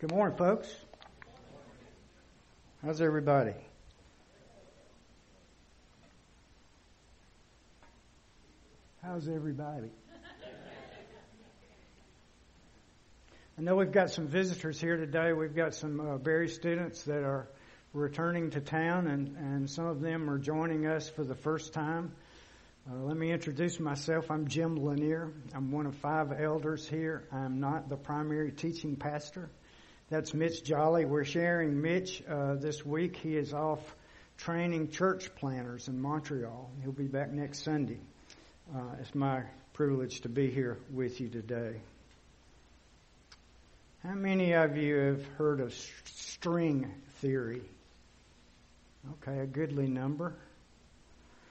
Good morning, folks. How's everybody? How's everybody? I know we've got some visitors here today. We've got some uh, Berry students that are returning to town, and, and some of them are joining us for the first time. Uh, let me introduce myself. I'm Jim Lanier. I'm one of five elders here. I'm not the primary teaching pastor. That's Mitch Jolly. We're sharing Mitch uh, this week. He is off training church planners in Montreal. He'll be back next Sunday. Uh, it's my privilege to be here with you today. How many of you have heard of string theory? Okay, a goodly number.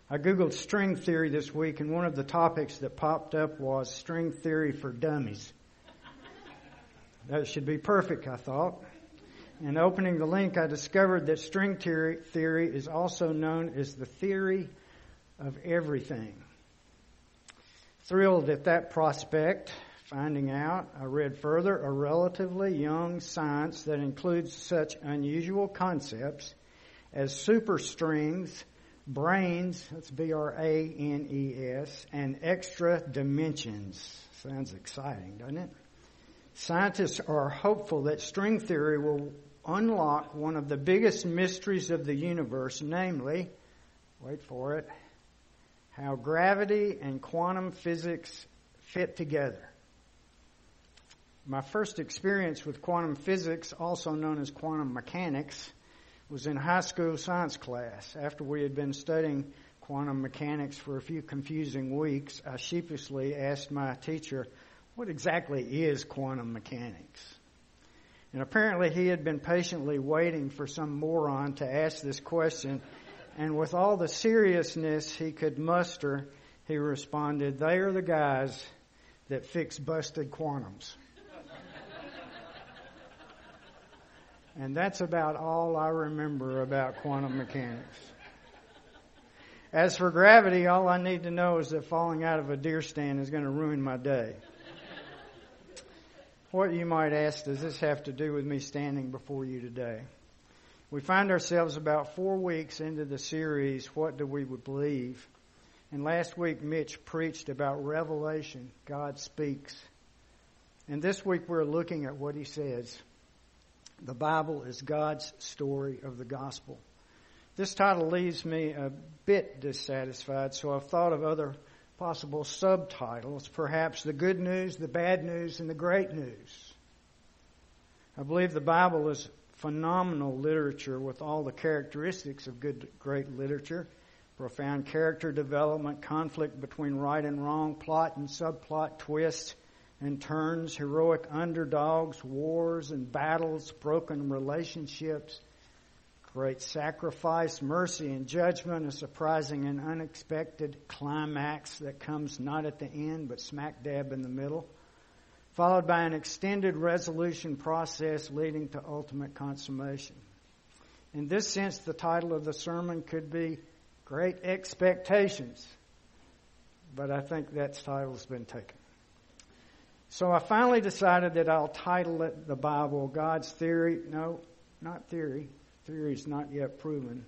I googled string theory this week, and one of the topics that popped up was string theory for dummies. That should be perfect, I thought. And opening the link, I discovered that string theory, theory is also known as the theory of everything. Thrilled at that prospect, finding out, I read further a relatively young science that includes such unusual concepts as superstrings, branes, that's B-R-A-N-E-S, and extra dimensions. Sounds exciting, doesn't it? Scientists are hopeful that string theory will unlock one of the biggest mysteries of the universe, namely, wait for it, how gravity and quantum physics fit together. My first experience with quantum physics, also known as quantum mechanics, was in high school science class. After we had been studying quantum mechanics for a few confusing weeks, I sheepishly asked my teacher, what exactly is quantum mechanics? And apparently he had been patiently waiting for some moron to ask this question and with all the seriousness he could muster, he responded, They are the guys that fix busted quantums. and that's about all I remember about quantum mechanics. As for gravity, all I need to know is that falling out of a deer stand is going to ruin my day. What you might ask, does this have to do with me standing before you today? We find ourselves about four weeks into the series, What Do We Believe? And last week, Mitch preached about revelation. God speaks. And this week, we're looking at what he says. The Bible is God's story of the gospel. This title leaves me a bit dissatisfied, so I've thought of other possible subtitles, perhaps the good news, the bad news, and the great news. I believe the Bible is phenomenal literature with all the characteristics of good, great literature. Profound character development, conflict between right and wrong, plot and subplot, twists and turns, heroic underdogs, wars and battles, broken relationships, great sacrifice, mercy and judgment, a surprising and unexpected climax that comes not at the end but smack dab in the middle followed by an extended resolution process leading to ultimate consummation. In this sense, the title of the sermon could be Great Expectations, but I think that title's been taken. So I finally decided that I'll title it The Bible, God's Theory. No, not theory. Theory is not yet proven.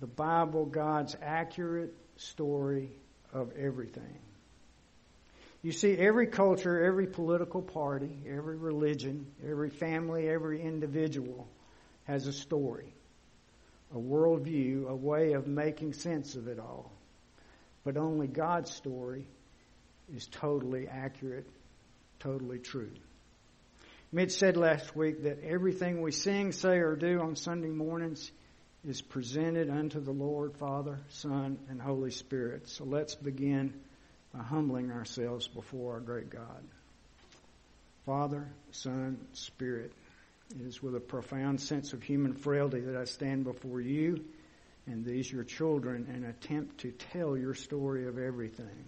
The Bible, God's accurate story of everything. You see, every culture, every political party, every religion, every family, every individual has a story, a worldview, a way of making sense of it all. But only God's story is totally accurate, totally true. Mitch said last week that everything we sing, say, or do on Sunday mornings is presented unto the Lord, Father, Son, and Holy Spirit. So let's begin by humbling ourselves before our great God. Father, Son, Spirit, it is with a profound sense of human frailty that I stand before you and these your children and attempt to tell your story of everything.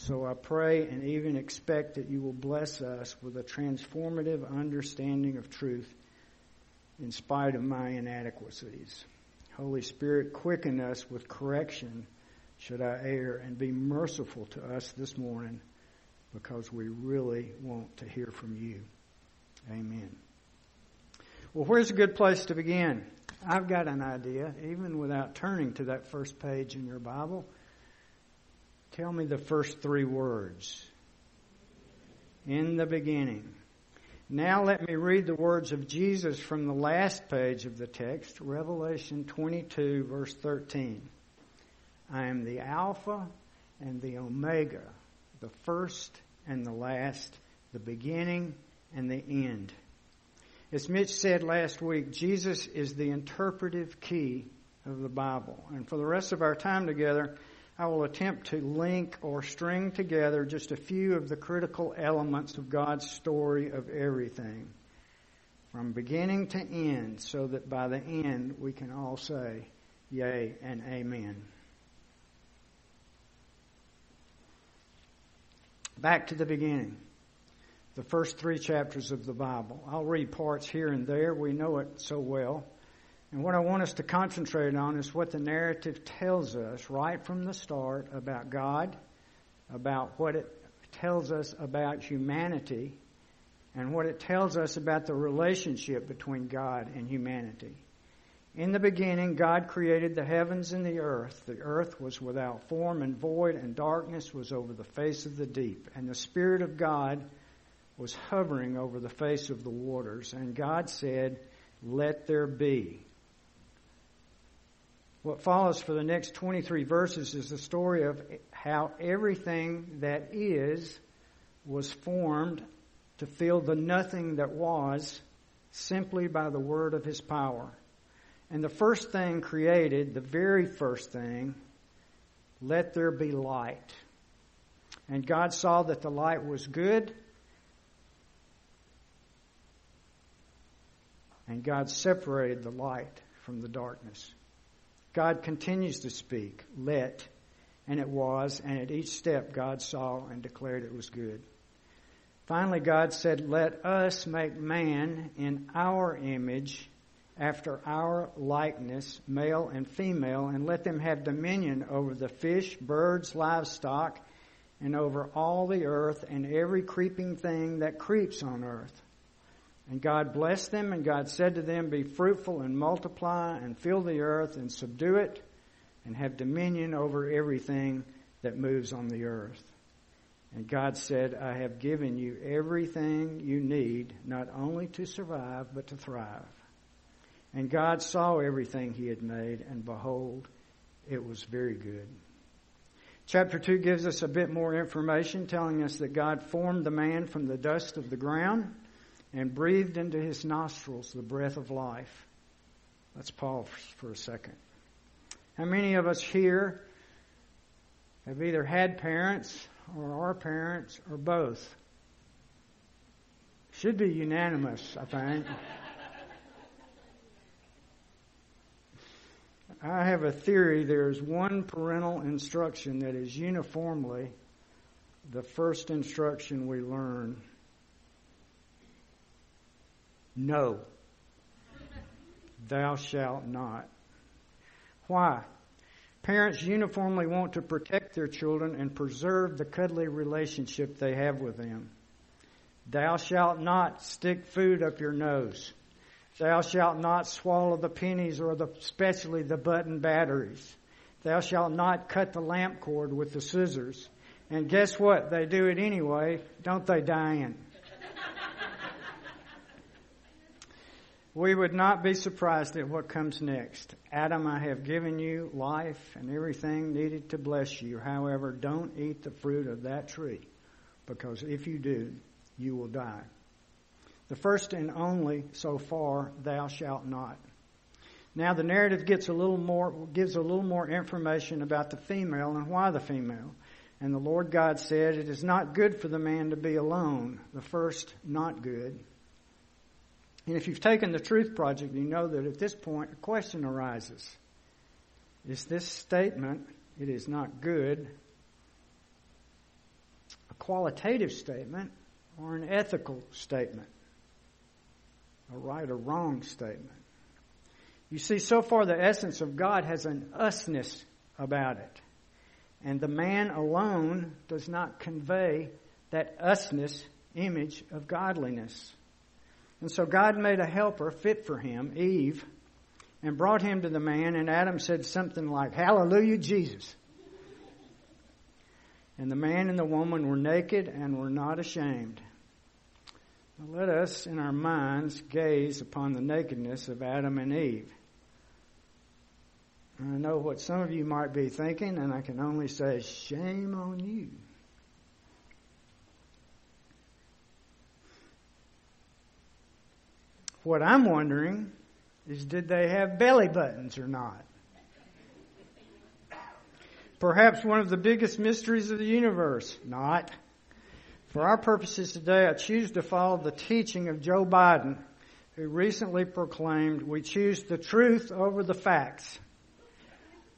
So I pray and even expect that you will bless us with a transformative understanding of truth in spite of my inadequacies. Holy Spirit, quicken us with correction should I err, and be merciful to us this morning because we really want to hear from you. Amen. Well, where's a good place to begin? I've got an idea, even without turning to that first page in your Bible. Tell me the first three words. In the beginning. Now let me read the words of Jesus from the last page of the text, Revelation 22, verse 13. I am the Alpha and the Omega, the first and the last, the beginning and the end. As Mitch said last week, Jesus is the interpretive key of the Bible. And for the rest of our time together, I will attempt to link or string together just a few of the critical elements of God's story of everything, from beginning to end, so that by the end we can all say, Yea and Amen. Back to the beginning the first three chapters of the Bible. I'll read parts here and there. We know it so well. And what I want us to concentrate on is what the narrative tells us right from the start about God, about what it tells us about humanity, and what it tells us about the relationship between God and humanity. In the beginning, God created the heavens and the earth. The earth was without form and void, and darkness was over the face of the deep. And the Spirit of God was hovering over the face of the waters, and God said, Let there be. What follows for the next 23 verses is the story of how everything that is was formed to fill the nothing that was simply by the word of his power. And the first thing created, the very first thing, let there be light. And God saw that the light was good, and God separated the light from the darkness. God continues to speak, let, and it was, and at each step God saw and declared it was good. Finally, God said, Let us make man in our image, after our likeness, male and female, and let them have dominion over the fish, birds, livestock, and over all the earth and every creeping thing that creeps on earth. And God blessed them, and God said to them, Be fruitful and multiply, and fill the earth, and subdue it, and have dominion over everything that moves on the earth. And God said, I have given you everything you need, not only to survive, but to thrive. And God saw everything he had made, and behold, it was very good. Chapter 2 gives us a bit more information, telling us that God formed the man from the dust of the ground and breathed into his nostrils the breath of life. Let's pause for a second. How many of us here have either had parents or are parents or both? Should be unanimous, I think. I have a theory there's one parental instruction that is uniformly the first instruction we learn no. Thou shalt not. Why? Parents uniformly want to protect their children and preserve the cuddly relationship they have with them. Thou shalt not stick food up your nose. Thou shalt not swallow the pennies or the, especially the button batteries. Thou shalt not cut the lamp cord with the scissors. And guess what? They do it anyway, don't they, Diane? We would not be surprised at what comes next. Adam, I have given you life and everything needed to bless you. However, don't eat the fruit of that tree, because if you do, you will die. The first and only so far, thou shalt not. Now the narrative gets a little more, gives a little more information about the female and why the female. And the Lord God said, It is not good for the man to be alone. The first, not good. And if you've taken the Truth Project, you know that at this point a question arises. Is this statement, it is not good, a qualitative statement or an ethical statement? A right or wrong statement? You see, so far the essence of God has an usness about it. And the man alone does not convey that usness image of godliness. And so God made a helper fit for him, Eve, and brought him to the man, and Adam said something like, Hallelujah, Jesus. And the man and the woman were naked and were not ashamed. Now let us, in our minds, gaze upon the nakedness of Adam and Eve. I know what some of you might be thinking, and I can only say, shame on you. What I'm wondering is did they have belly buttons or not? Perhaps one of the biggest mysteries of the universe. Not. For our purposes today, I choose to follow the teaching of Joe Biden, who recently proclaimed, we choose the truth over the facts.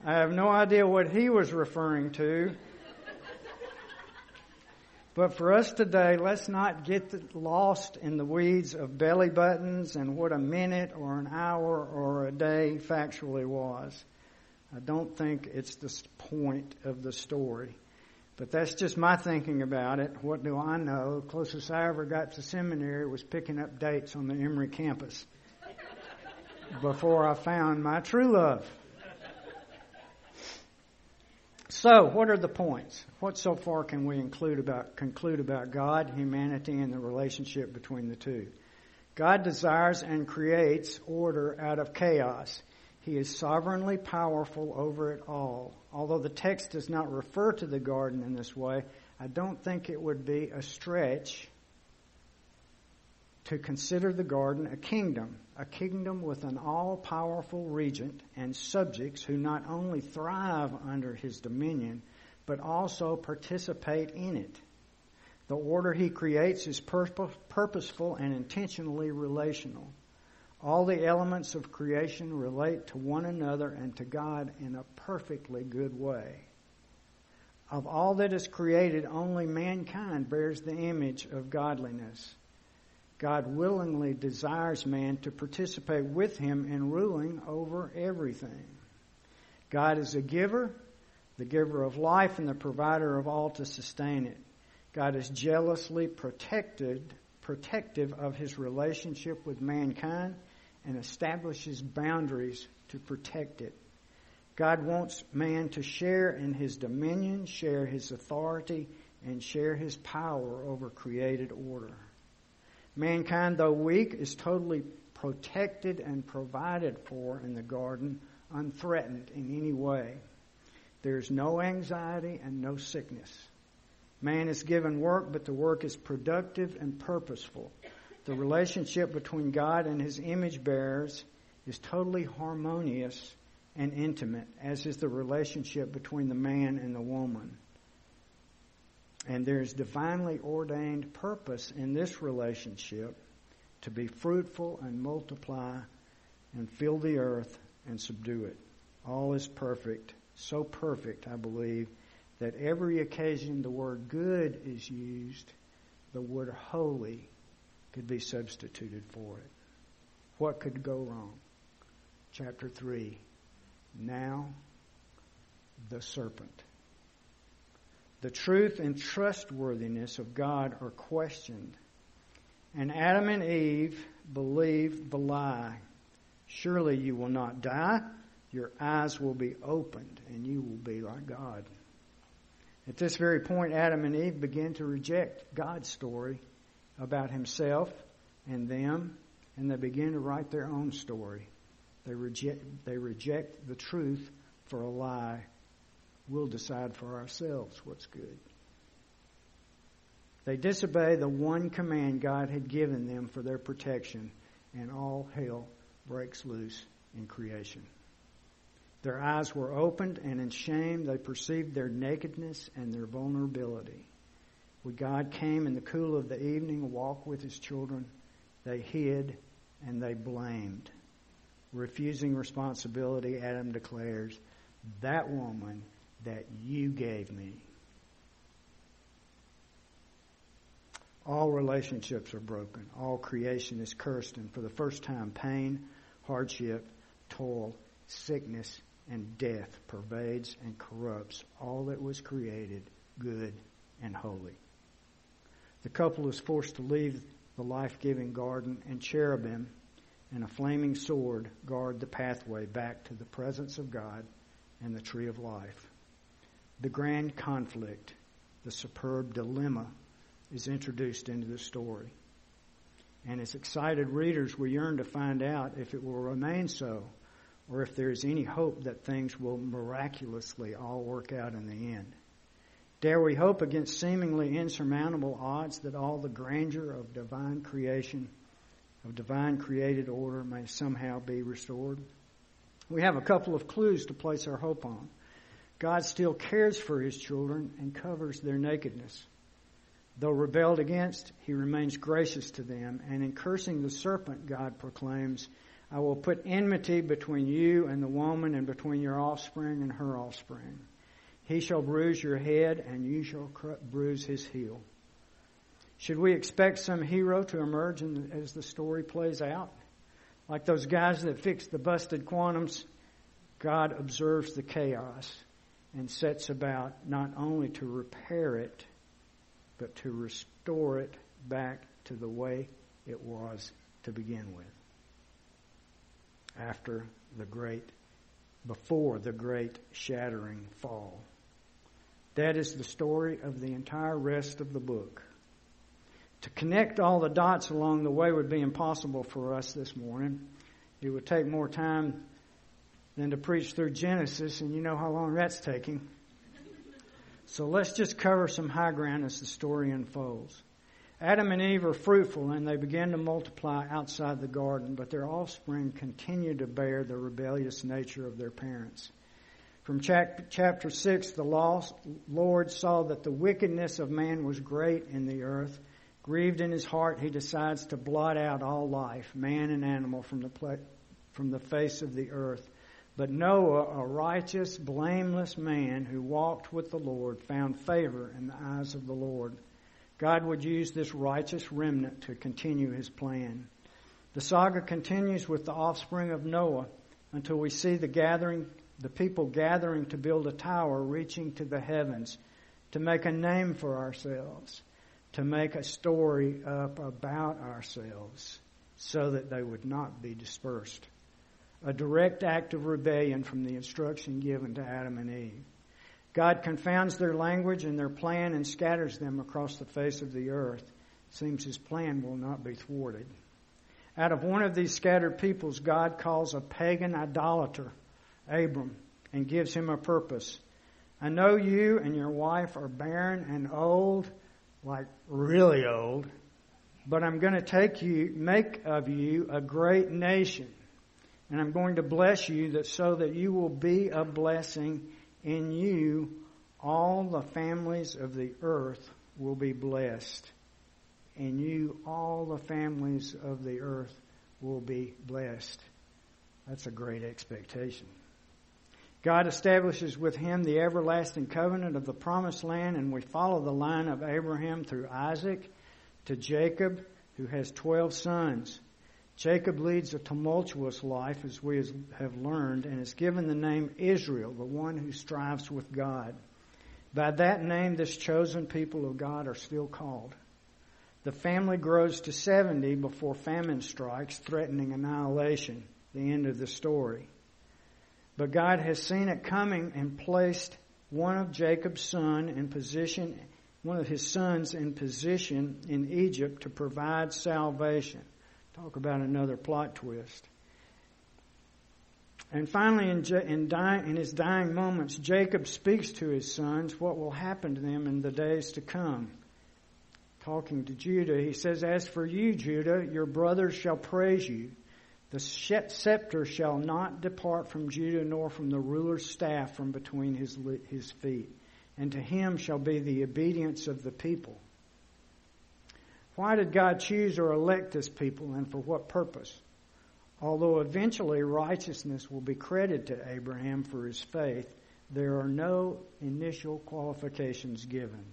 I have no idea what he was referring to. But for us today, let's not get lost in the weeds of belly buttons and what a minute or an hour or a day factually was. I don't think it's the point of the story. But that's just my thinking about it. What do I know? Closest I ever got to seminary was picking up dates on the Emory campus before I found my true love. So, what are the points? What so far can we include about, conclude about God, humanity, and the relationship between the two? God desires and creates order out of chaos. He is sovereignly powerful over it all. Although the text does not refer to the garden in this way, I don't think it would be a stretch to consider the garden a kingdom, a kingdom with an all powerful regent and subjects who not only thrive under his dominion, but also participate in it. The order he creates is purposeful and intentionally relational. All the elements of creation relate to one another and to God in a perfectly good way. Of all that is created, only mankind bears the image of godliness. God willingly desires man to participate with him in ruling over everything. God is a giver, the giver of life, and the provider of all to sustain it. God is jealously protected, protective of his relationship with mankind and establishes boundaries to protect it. God wants man to share in his dominion, share his authority, and share his power over created order. Mankind, though weak, is totally protected and provided for in the garden, unthreatened in any way. There's no anxiety and no sickness. Man is given work, but the work is productive and purposeful. The relationship between God and his image bearers is totally harmonious and intimate, as is the relationship between the man and the woman. And there's divinely ordained purpose in this relationship to be fruitful and multiply and fill the earth and subdue it. All is perfect, so perfect, I believe, that every occasion the word good is used, the word holy could be substituted for it. What could go wrong? Chapter 3. Now, the serpent. The truth and trustworthiness of God are questioned. And Adam and Eve believed the lie. Surely you will not die. Your eyes will be opened and you will be like God. At this very point, Adam and Eve begin to reject God's story about himself and them, and they begin to write their own story. They reject, they reject the truth for a lie we'll decide for ourselves what's good. They disobey the one command God had given them for their protection, and all hell breaks loose in creation. Their eyes were opened, and in shame they perceived their nakedness and their vulnerability. When God came in the cool of the evening to walk with his children, they hid and they blamed. Refusing responsibility, Adam declares, That woman that you gave me. All relationships are broken. All creation is cursed. And for the first time, pain, hardship, toil, sickness, and death pervades and corrupts all that was created good and holy. The couple is forced to leave the life giving garden, and cherubim and a flaming sword guard the pathway back to the presence of God and the tree of life. The grand conflict, the superb dilemma, is introduced into the story. And as excited readers, we yearn to find out if it will remain so or if there is any hope that things will miraculously all work out in the end. Dare we hope against seemingly insurmountable odds that all the grandeur of divine creation, of divine created order, may somehow be restored? We have a couple of clues to place our hope on. God still cares for his children and covers their nakedness. Though rebelled against, he remains gracious to them, and in cursing the serpent, God proclaims, I will put enmity between you and the woman, and between your offspring and her offspring. He shall bruise your head, and you shall bruise his heel. Should we expect some hero to emerge the, as the story plays out? Like those guys that fixed the busted quantums, God observes the chaos and sets about not only to repair it, but to restore it back to the way it was to begin with after the great, before the great shattering fall. That is the story of the entire rest of the book. To connect all the dots along the way would be impossible for us this morning. It would take more time than to preach through Genesis, and you know how long that's taking. So let's just cover some high ground as the story unfolds. Adam and Eve are fruitful and they begin to multiply outside the garden, but their offspring continue to bear the rebellious nature of their parents. From chapter 6, the Lord saw that the wickedness of man was great in the earth. Grieved in his heart, he decides to blot out all life, man and animal, from the, from the face of the earth. But Noah, a righteous, blameless man who walked with the Lord, found favor in the eyes of the Lord. God would use this righteous remnant to continue his plan. The saga continues with the offspring of Noah until we see the gathering, the people gathering to build a tower reaching to the heavens, to make a name for ourselves, to make a story up about ourselves so that they would not be dispersed. A direct act of rebellion from the instruction given to Adam and Eve. God confounds their language and their plan and scatters them across the face of the earth. seems his plan will not be thwarted. Out of one of these scattered peoples, God calls a pagan idolater, Abram, and gives him a purpose. I know you and your wife are barren and old, like really old, but I'm going to take you, make of you a great nation. And I'm going to bless you that so that you will be a blessing in you, all the families of the earth will be blessed. In you, all the families of the earth will be blessed. That's a great expectation. God establishes with him the everlasting covenant of the promised land, and we follow the line of Abraham through Isaac to Jacob, who has 12 sons. Jacob leads a tumultuous life, as we have learned, and is given the name Israel, the one who strives with God. By that name, this chosen people of God are still called. The family grows to 70 before famine strikes, threatening annihilation, the end of the story. But God has seen it coming and placed one of Jacob's son in position, one of his sons in position in Egypt to provide salvation. Talk about another plot twist. And finally, in, in, dying, in, his dying moments, Jacob speaks to his sons what will happen to them in the days to come. Talking to Judah, he says, As for you, Judah, your brothers shall praise you. The scepter shall not depart from Judah, nor from the ruler's staff from between his, his feet. And to him shall be the obedience of the people. Why did God choose or elect this people and for what purpose? Although eventually righteousness will be credited to Abraham for his faith, there are no initial qualifications given.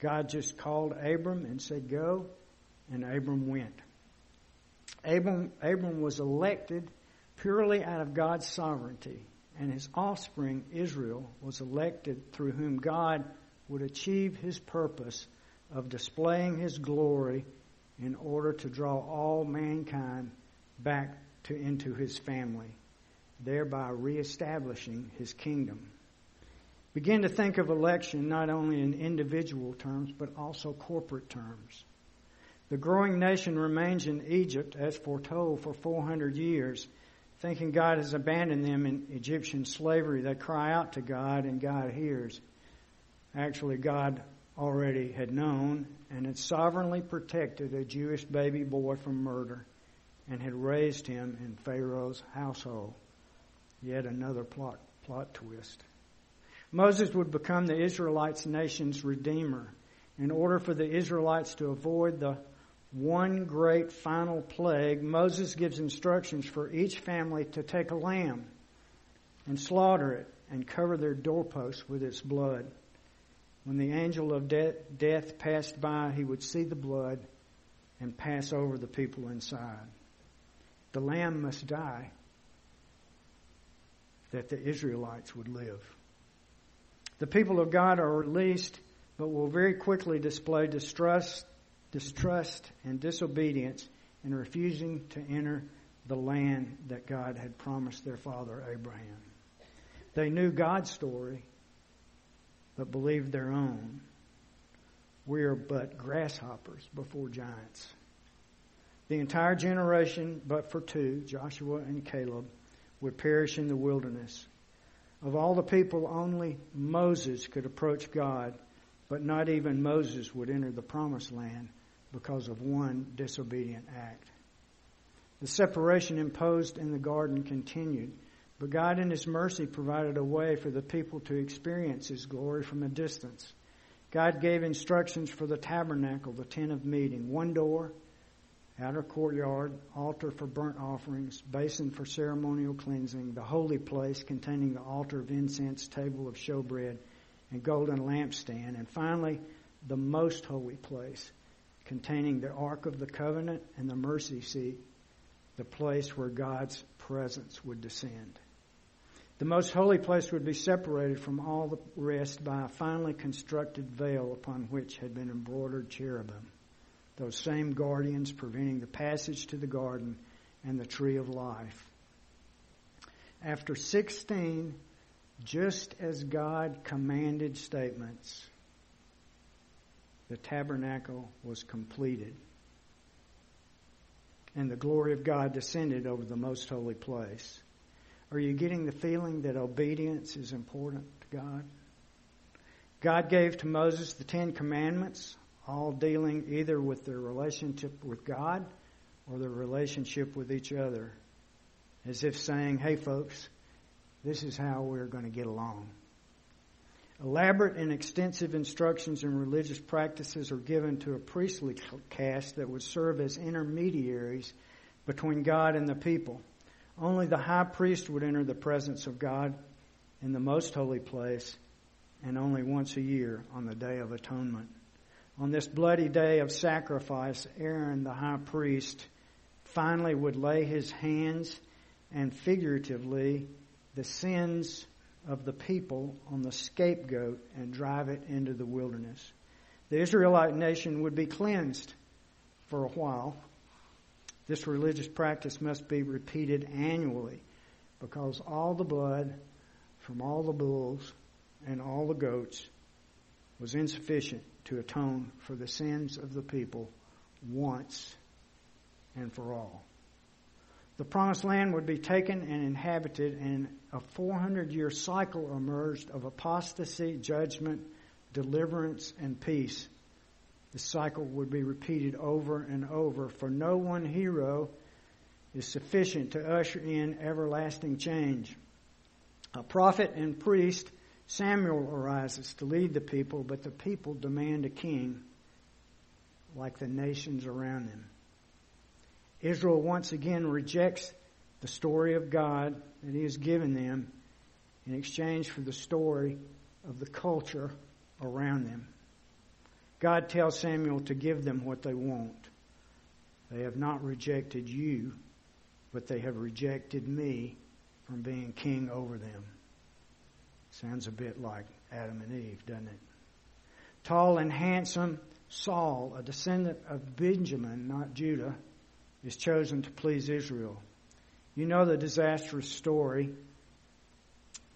God just called Abram and said, Go, and Abram went. Abram, Abram was elected purely out of God's sovereignty, and his offspring, Israel, was elected through whom God would achieve his purpose of displaying his glory in order to draw all mankind back to, into his family, thereby reestablishing his kingdom. Begin to think of election not only in individual terms, but also corporate terms. The growing nation remains in Egypt, as foretold, for 400 years, thinking God has abandoned them in Egyptian slavery. They cry out to God, and God hears. Actually, God already had known and had sovereignly protected a Jewish baby boy from murder and had raised him in Pharaoh's household. Yet another plot, plot twist. Moses would become the Israelites' nation's redeemer. In order for the Israelites to avoid the one great final plague, Moses gives instructions for each family to take a lamb and slaughter it and cover their doorposts with its blood. When the angel of de- death passed by, he would see the blood and pass over the people inside. The lamb must die that the Israelites would live. The people of God are released, but will very quickly display distrust, distrust and disobedience in refusing to enter the land that God had promised their father Abraham. They knew God's story, but believed their own. We are but grasshoppers before giants. The entire generation, but for two, Joshua and Caleb, would perish in the wilderness. Of all the people, only Moses could approach God, but not even Moses would enter the promised land because of one disobedient act. The separation imposed in the garden continued but God, in His mercy, provided a way for the people to experience His glory from a distance. God gave instructions for the tabernacle, the tent of meeting, one door, outer courtyard, altar for burnt offerings, basin for ceremonial cleansing, the holy place containing the altar of incense, table of showbread, and golden lampstand, and finally, the most holy place containing the Ark of the Covenant and the mercy seat, the place where God's presence would descend. The most holy place would be separated from all the rest by a finely constructed veil upon which had been embroidered cherubim, those same guardians preventing the passage to the garden and the tree of life. After 16 just as God commanded statements, the tabernacle was completed. And the glory of God descended over the most holy place. Are you getting the feeling that obedience is important to God? God gave to Moses the Ten Commandments, all dealing either with their relationship with God or their relationship with each other, as if saying, hey, folks, this is how we're going to get along. Elaborate and extensive instructions in religious practices are given to a priestly caste that would serve as intermediaries between God and the people. Only the high priest would enter the presence of God in the most holy place, and only once a year on the Day of Atonement. On this bloody day of sacrifice, Aaron, the high priest, finally would lay his hands and figuratively the sins of the people on the scapegoat and drive it into the wilderness. The Israelite nation would be cleansed for a while this religious practice must be repeated annually because all the blood from all the bulls and all the goats was insufficient to atone for the sins of the people once and for all. The promised land would be taken and inhabited, and a 400 year cycle emerged of apostasy, judgment, deliverance, and peace the cycle would be repeated over and over, for no one hero is sufficient to usher in everlasting change. A prophet and priest, Samuel arises to lead the people, but the people demand a king like the nations around them. Israel once again rejects the story of God that He has given them in exchange for the story of the culture around them. God tells Samuel to give them what they want. They have not rejected you, but they have rejected me from being king over them. Sounds a bit like Adam and Eve, doesn't it? Tall and handsome, Saul, a descendant of Benjamin, not Judah, is chosen to please Israel. You know the disastrous story.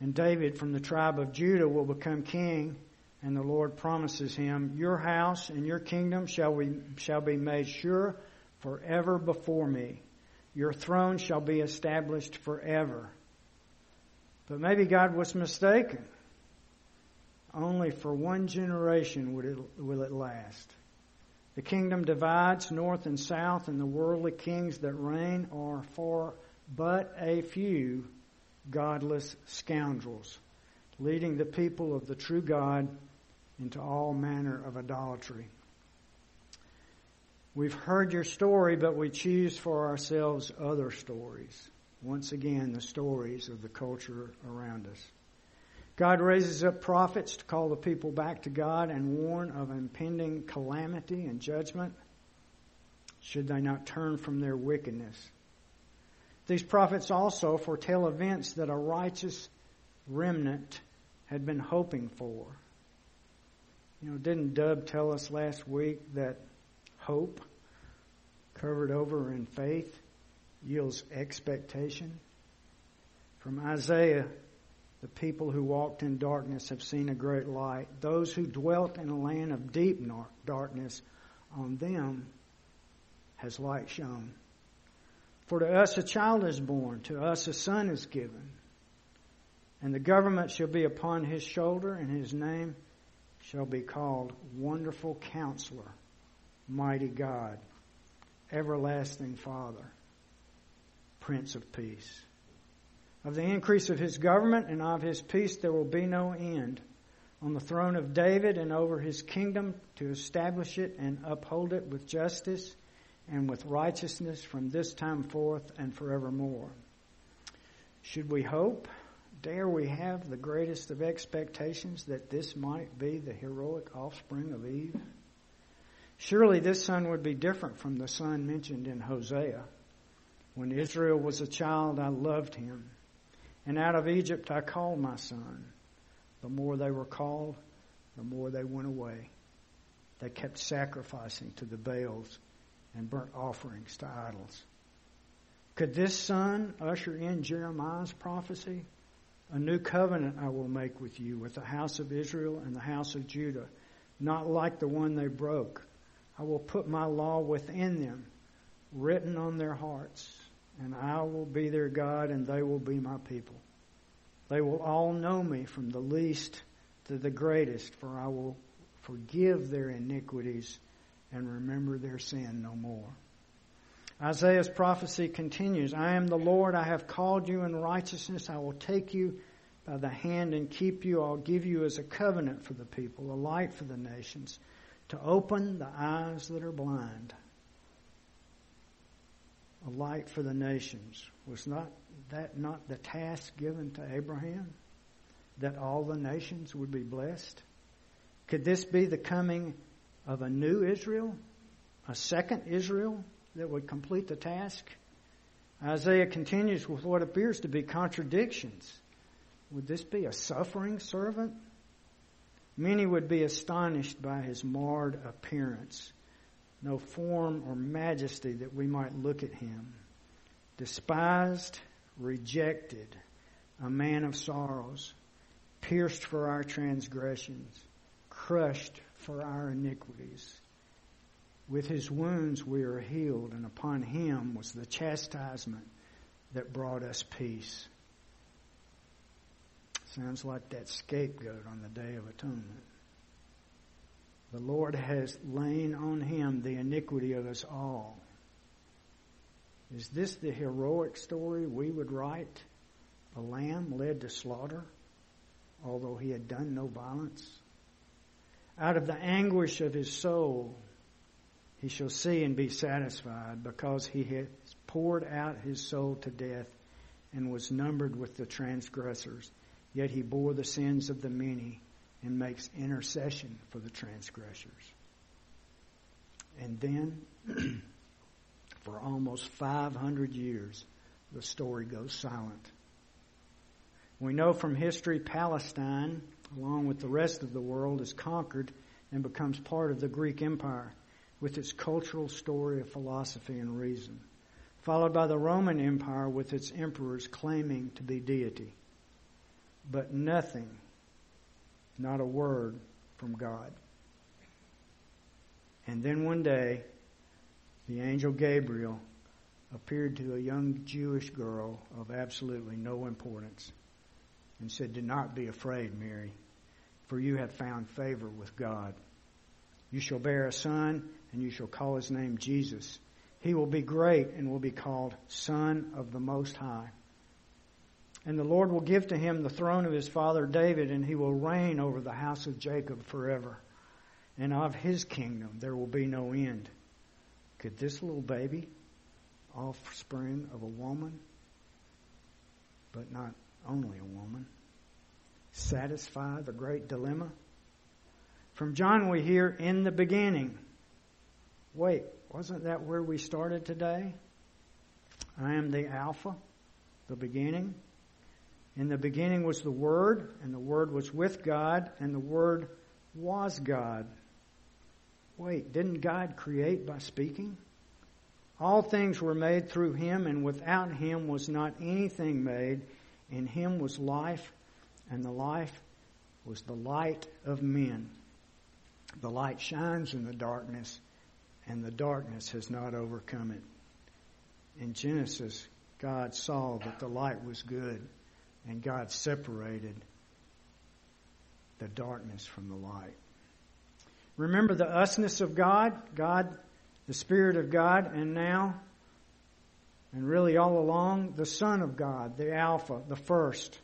And David from the tribe of Judah will become king, and the Lord promises him, Your house and your kingdom shall be, shall be made sure forever before me. Your throne shall be established forever. But maybe God was mistaken. Only for one generation would it, will it last. The kingdom divides north and south, and the worldly kings that reign are for but a few godless scoundrels, leading the people of the true God into all manner of idolatry. We've heard your story, but we choose for ourselves other stories. Once again, the stories of the culture around us. God raises up prophets to call the people back to God and warn of impending calamity and judgment should they not turn from their wickedness. These prophets also foretell events that a righteous remnant had been hoping for. You know, didn't Dub tell us last week that hope covered over in faith yields expectation? From Isaiah the people who walked in darkness have seen a great light. Those who dwelt in a land of deep darkness, on them has light shone. For to us a child is born, to us a son is given, and the government shall be upon his shoulder, and his name shall be called Wonderful Counselor, Mighty God, Everlasting Father, Prince of Peace. Of the increase of his government and of his peace there will be no end. On the throne of David and over his kingdom to establish it and uphold it with justice and with righteousness from this time forth and forevermore. Should we hope? Dare we have the greatest of expectations that this might be the heroic offspring of Eve? Surely this son would be different from the son mentioned in Hosea. When Israel was a child, I loved him and out of Egypt I called my son. The more they were called, the more they went away. They kept sacrificing to the Baals and burnt offerings to idols. Could this son usher in Jeremiah's prophecy? A new covenant I will make with you, with the house of Israel and the house of Judah, not like the one they broke. I will put my law within them, written on their hearts and I will be their God, and they will be my people. They will all know me from the least to the greatest, for I will forgive their iniquities and remember their sin no more. Isaiah's prophecy continues I am the Lord, I have called you in righteousness, I will take you by the hand and keep you. I'll give you as a covenant for the people, a light for the nations, to open the eyes that are blind a light for the nations. Was not that not the task given to Abraham? That all the nations would be blessed? Could this be the coming of a new Israel? A second Israel that would complete the task? Isaiah continues with what appears to be contradictions. Would this be a suffering servant? Many would be astonished by his marred appearance no form or majesty that we might look at him. Despised, rejected, a man of sorrows, pierced for our transgressions, crushed for our iniquities. With his wounds we are healed, and upon him was the chastisement that brought us peace. Sounds like that scapegoat on the Day of Atonement. The Lord has lain on him the iniquity of us all. Is this the heroic story we would write? A lamb led to slaughter, although he had done no violence? Out of the anguish of his soul, he shall see and be satisfied because he has poured out his soul to death and was numbered with the transgressors. Yet he bore the sins of the many and makes intercession for the transgressors. And then, for almost 500 years, the story goes silent. We know from history Palestine, along with the rest of the world, is conquered and becomes part of the Greek Empire with its cultural story of philosophy and reason, followed by the Roman Empire with its emperors claiming to be deity. But nothing, not a word from God. And then one day, the angel Gabriel appeared to a young Jewish girl of absolutely no importance and said, Do not be afraid, Mary, for you have found favor with God. You shall bear a son, and you shall call his name Jesus. He will be great and will be called Son of the Most High. And the Lord will give to him the throne of his father David, and he will reign over the house of Jacob forever. And of his kingdom there will be no end. Could this little baby, offspring of a woman, but not only a woman, satisfy the great dilemma? From John, we hear in the beginning. Wait, wasn't that where we started today? I am the Alpha, the beginning. In the beginning was the Word, and the Word was with God, and the Word was God. Wait, didn't God create by speaking? All things were made through him, and without him was not anything made. In him was life, and the life was the light of men. The light shines in the darkness, and the darkness has not overcome it. In Genesis, God saw that the light was good, and God separated the darkness from the light. Remember the usness of God, God, the Spirit of God, and now, and really all along, the Son of God, the Alpha, the first.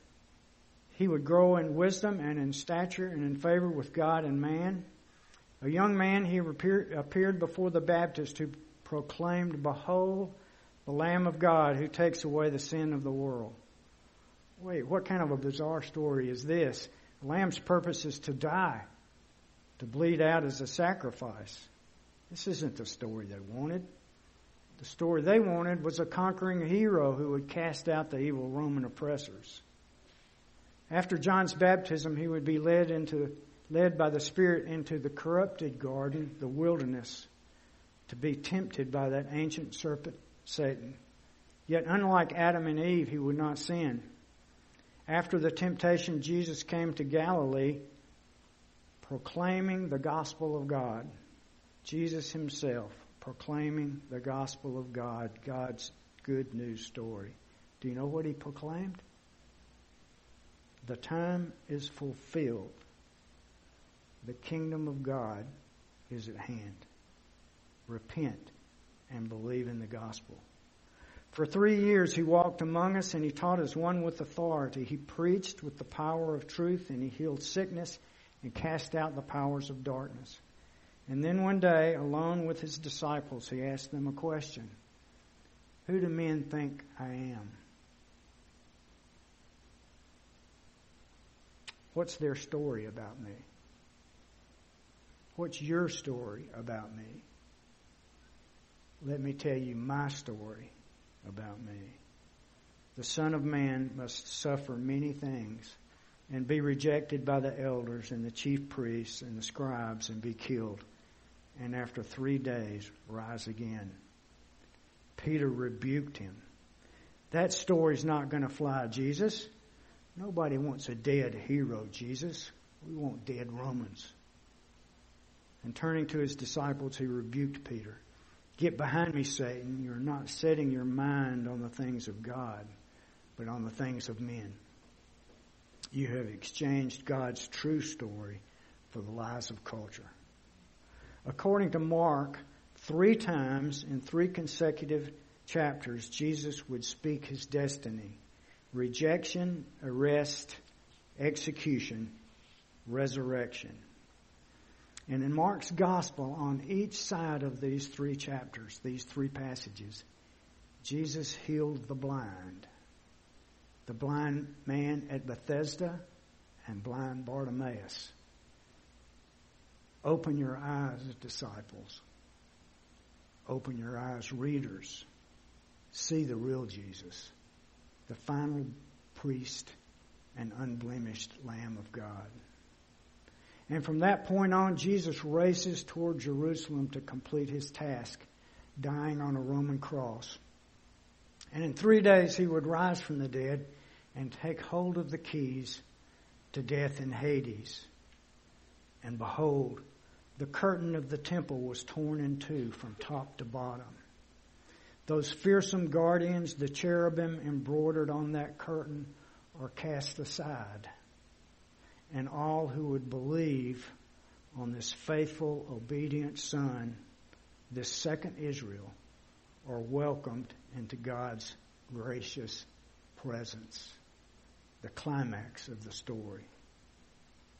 He would grow in wisdom and in stature and in favor with God and man. A young man, he appeared before the Baptist who proclaimed, Behold, the Lamb of God who takes away the sin of the world. Wait, what kind of a bizarre story is this? The Lamb's purpose is to die to bleed out as a sacrifice. This isn't the story they wanted. The story they wanted was a conquering hero who would cast out the evil Roman oppressors. After John's baptism, he would be led into led by the Spirit into the corrupted garden, the wilderness, to be tempted by that ancient serpent, Satan. Yet unlike Adam and Eve, he would not sin. After the temptation, Jesus came to Galilee proclaiming the gospel of God. Jesus himself proclaiming the gospel of God, God's good news story. Do you know what he proclaimed? The time is fulfilled. The kingdom of God is at hand. Repent and believe in the gospel. For three years he walked among us and he taught as one with authority. He preached with the power of truth and he healed sickness and cast out the powers of darkness. And then one day, alone with his disciples, he asked them a question Who do men think I am? What's their story about me? What's your story about me? Let me tell you my story about me. The Son of Man must suffer many things and be rejected by the elders and the chief priests and the scribes and be killed, and after three days rise again. Peter rebuked him. That story's not going to fly, Jesus. Nobody wants a dead hero, Jesus. We want dead Romans. And turning to his disciples, he rebuked Peter. Get behind me, Satan. You're not setting your mind on the things of God, but on the things of men. You have exchanged God's true story for the lies of culture. According to Mark, three times in three consecutive chapters, Jesus would speak his destiny rejection, arrest, execution, resurrection. And in Mark's gospel, on each side of these three chapters, these three passages, Jesus healed the blind the blind man at Bethsaida and blind Bartimaeus. Open your eyes, disciples. Open your eyes, readers. See the real Jesus, the final priest and unblemished Lamb of God. And from that point on, Jesus races toward Jerusalem to complete his task, dying on a Roman cross. And in three days he would rise from the dead and take hold of the keys to death in Hades. And behold, the curtain of the temple was torn in two from top to bottom. Those fearsome guardians, the cherubim embroidered on that curtain, are cast aside. And all who would believe on this faithful, obedient Son, this second Israel, are welcomed into God's gracious presence. The climax of the story,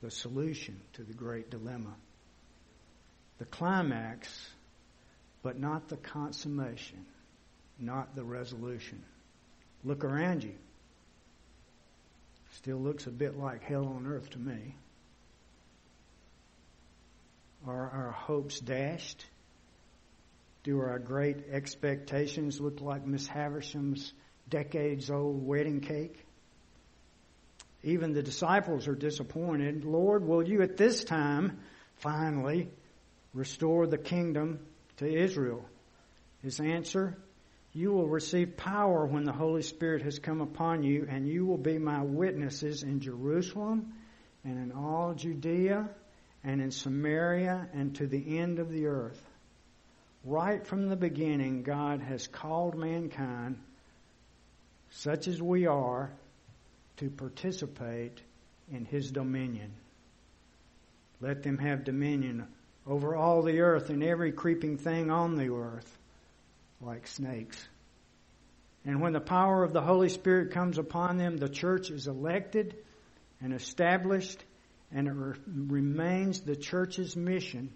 the solution to the great dilemma. The climax, but not the consummation not the resolution. Look around you. Still looks a bit like hell on earth to me. Are our hopes dashed? Do our great expectations look like Miss Havisham's decades old wedding cake? Even the disciples are disappointed. Lord, will you at this time finally restore the kingdom to Israel? His answer, you will receive power when the Holy Spirit has come upon you, and you will be my witnesses in Jerusalem and in all Judea and in Samaria and to the end of the earth. Right from the beginning, God has called mankind, such as we are, to participate in His dominion. Let them have dominion over all the earth and every creeping thing on the earth like snakes. And when the power of the Holy Spirit comes upon them, the church is elected and established, and it re- remains the church's mission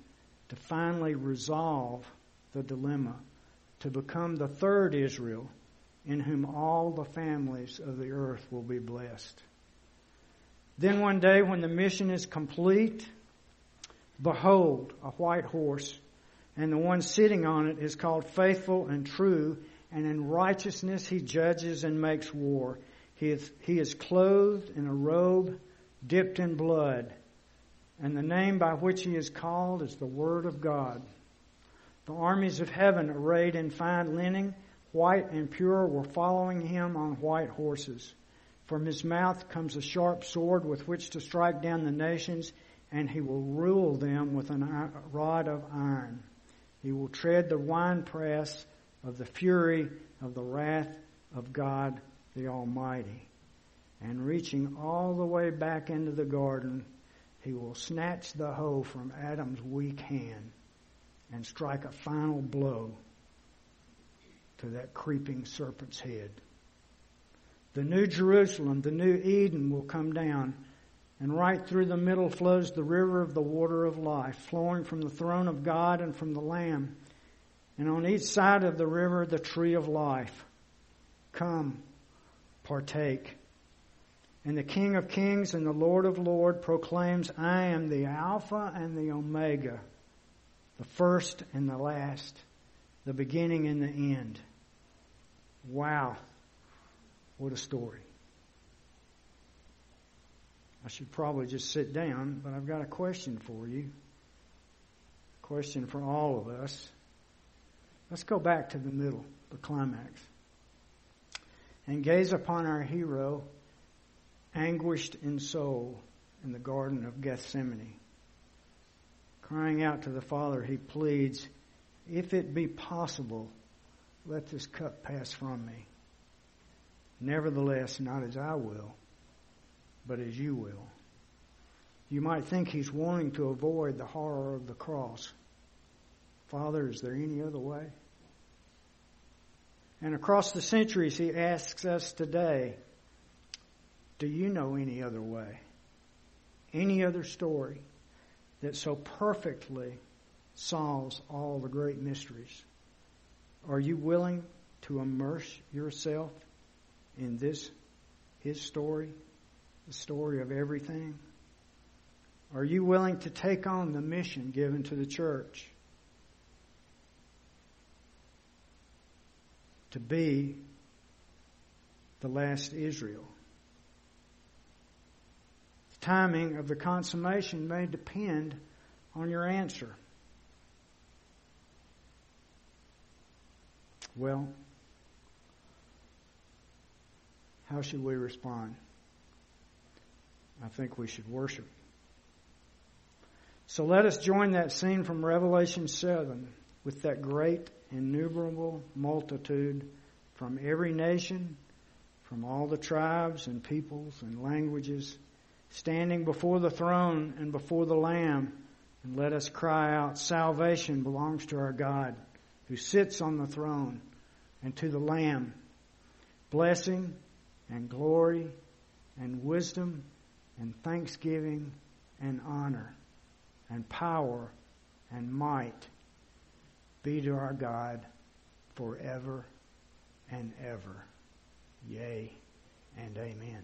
to finally resolve the dilemma, to become the third Israel in whom all the families of the earth will be blessed. Then one day, when the mission is complete, behold, a white horse and the one sitting on it is called faithful and true, and in righteousness he judges and makes war. He is, he is clothed in a robe dipped in blood, and the name by which he is called is the Word of God. The armies of heaven, arrayed in fine linen, white and pure, were following him on white horses. From his mouth comes a sharp sword with which to strike down the nations, and he will rule them with a rod of iron. He will tread the winepress of the fury of the wrath of God the Almighty. And reaching all the way back into the garden, he will snatch the hoe from Adam's weak hand and strike a final blow to that creeping serpent's head. The new Jerusalem, the new Eden will come down and right through the middle flows the river of the water of life, flowing from the throne of God and from the Lamb. And on each side of the river, the tree of life. Come, partake. And the King of Kings and the Lord of Lords proclaims, I am the Alpha and the Omega, the first and the last, the beginning and the end. Wow. What a story. I should probably just sit down, but I've got a question for you. A question for all of us. Let's go back to the middle, the climax. And gaze upon our hero, anguished in soul, in the Garden of Gethsemane. Crying out to the Father, he pleads, If it be possible, let this cup pass from me. Nevertheless, not as I will but as you will. You might think he's wanting to avoid the horror of the cross. Father, is there any other way? And across the centuries, he asks us today, do you know any other way? Any other story that so perfectly solves all the great mysteries? Are you willing to immerse yourself in this, his story? The story of everything? Are you willing to take on the mission given to the church? To be the last Israel. The timing of the consummation may depend on your answer. Well, how should we respond? I think we should worship. So let us join that scene from Revelation 7 with that great innumerable multitude from every nation, from all the tribes and peoples and languages, standing before the throne and before the Lamb. And let us cry out, Salvation belongs to our God who sits on the throne and to the Lamb. Blessing and glory and wisdom and thanksgiving and honor and power and might be to our God forever and ever. Yea and amen.